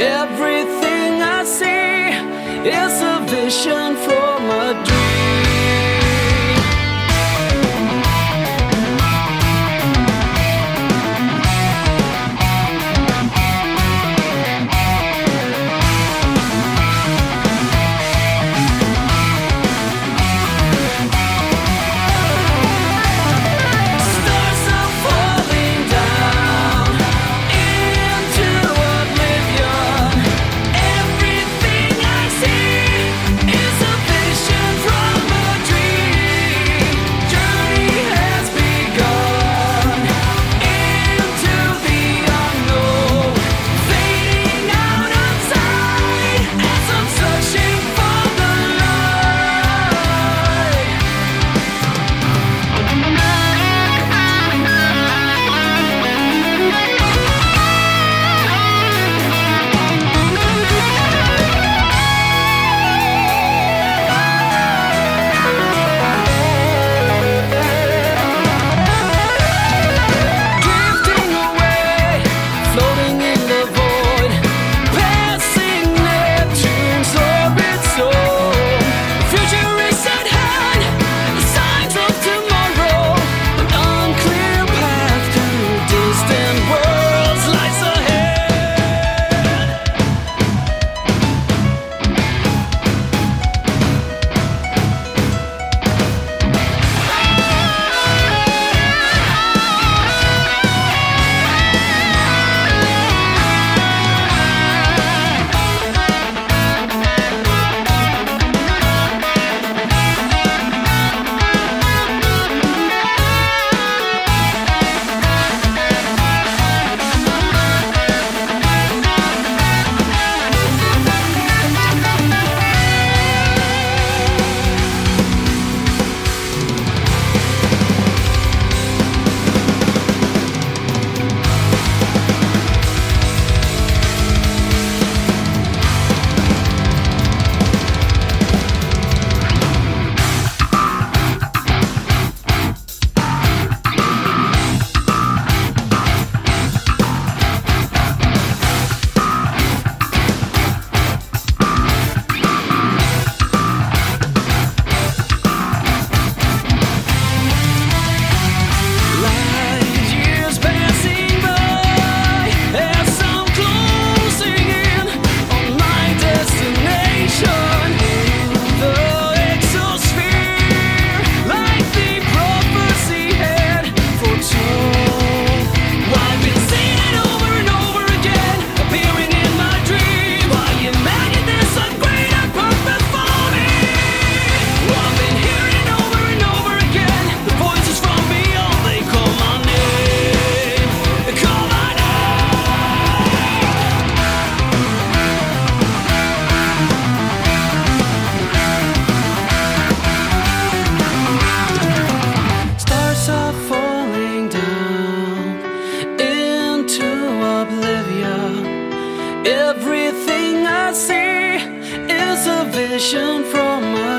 Everything I see is a vision from a dream.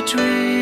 dream.